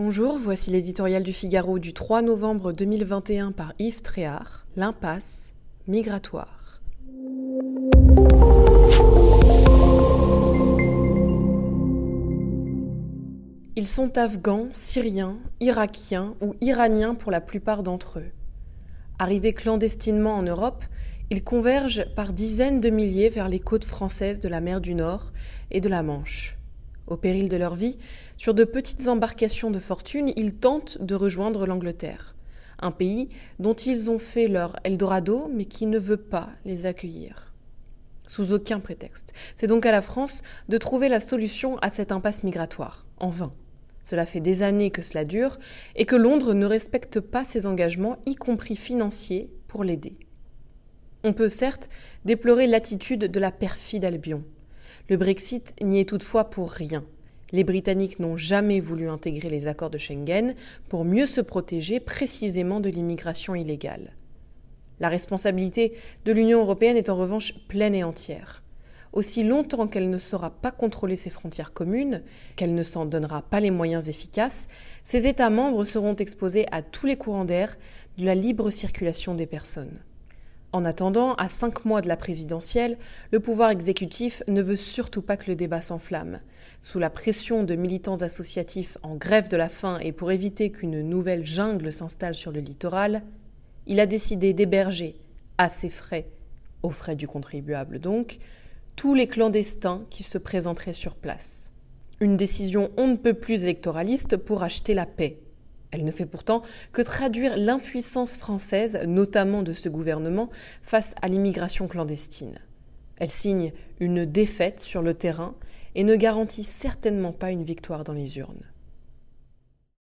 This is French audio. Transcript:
Bonjour, voici l'éditorial du Figaro du 3 novembre 2021 par Yves Tréhard, L'impasse migratoire. Ils sont afghans, syriens, irakiens ou iraniens pour la plupart d'entre eux. Arrivés clandestinement en Europe, ils convergent par dizaines de milliers vers les côtes françaises de la mer du Nord et de la Manche. Au péril de leur vie, sur de petites embarcations de fortune, ils tentent de rejoindre l'Angleterre, un pays dont ils ont fait leur Eldorado, mais qui ne veut pas les accueillir. Sous aucun prétexte. C'est donc à la France de trouver la solution à cette impasse migratoire, en vain. Cela fait des années que cela dure et que Londres ne respecte pas ses engagements, y compris financiers, pour l'aider. On peut certes déplorer l'attitude de la perfide Albion. Le Brexit n'y est toutefois pour rien. Les Britanniques n'ont jamais voulu intégrer les accords de Schengen pour mieux se protéger précisément de l'immigration illégale. La responsabilité de l'Union européenne est en revanche pleine et entière. Aussi longtemps qu'elle ne saura pas contrôler ses frontières communes, qu'elle ne s'en donnera pas les moyens efficaces, ses États membres seront exposés à tous les courants d'air de la libre circulation des personnes. En attendant, à cinq mois de la présidentielle, le pouvoir exécutif ne veut surtout pas que le débat s'enflamme. Sous la pression de militants associatifs en grève de la faim et pour éviter qu'une nouvelle jungle s'installe sur le littoral, il a décidé d'héberger, à ses frais, aux frais du contribuable donc, tous les clandestins qui se présenteraient sur place. Une décision on ne peut plus électoraliste pour acheter la paix, elle ne fait pourtant que traduire l'impuissance française, notamment de ce gouvernement, face à l'immigration clandestine. Elle signe une défaite sur le terrain et ne garantit certainement pas une victoire dans les urnes.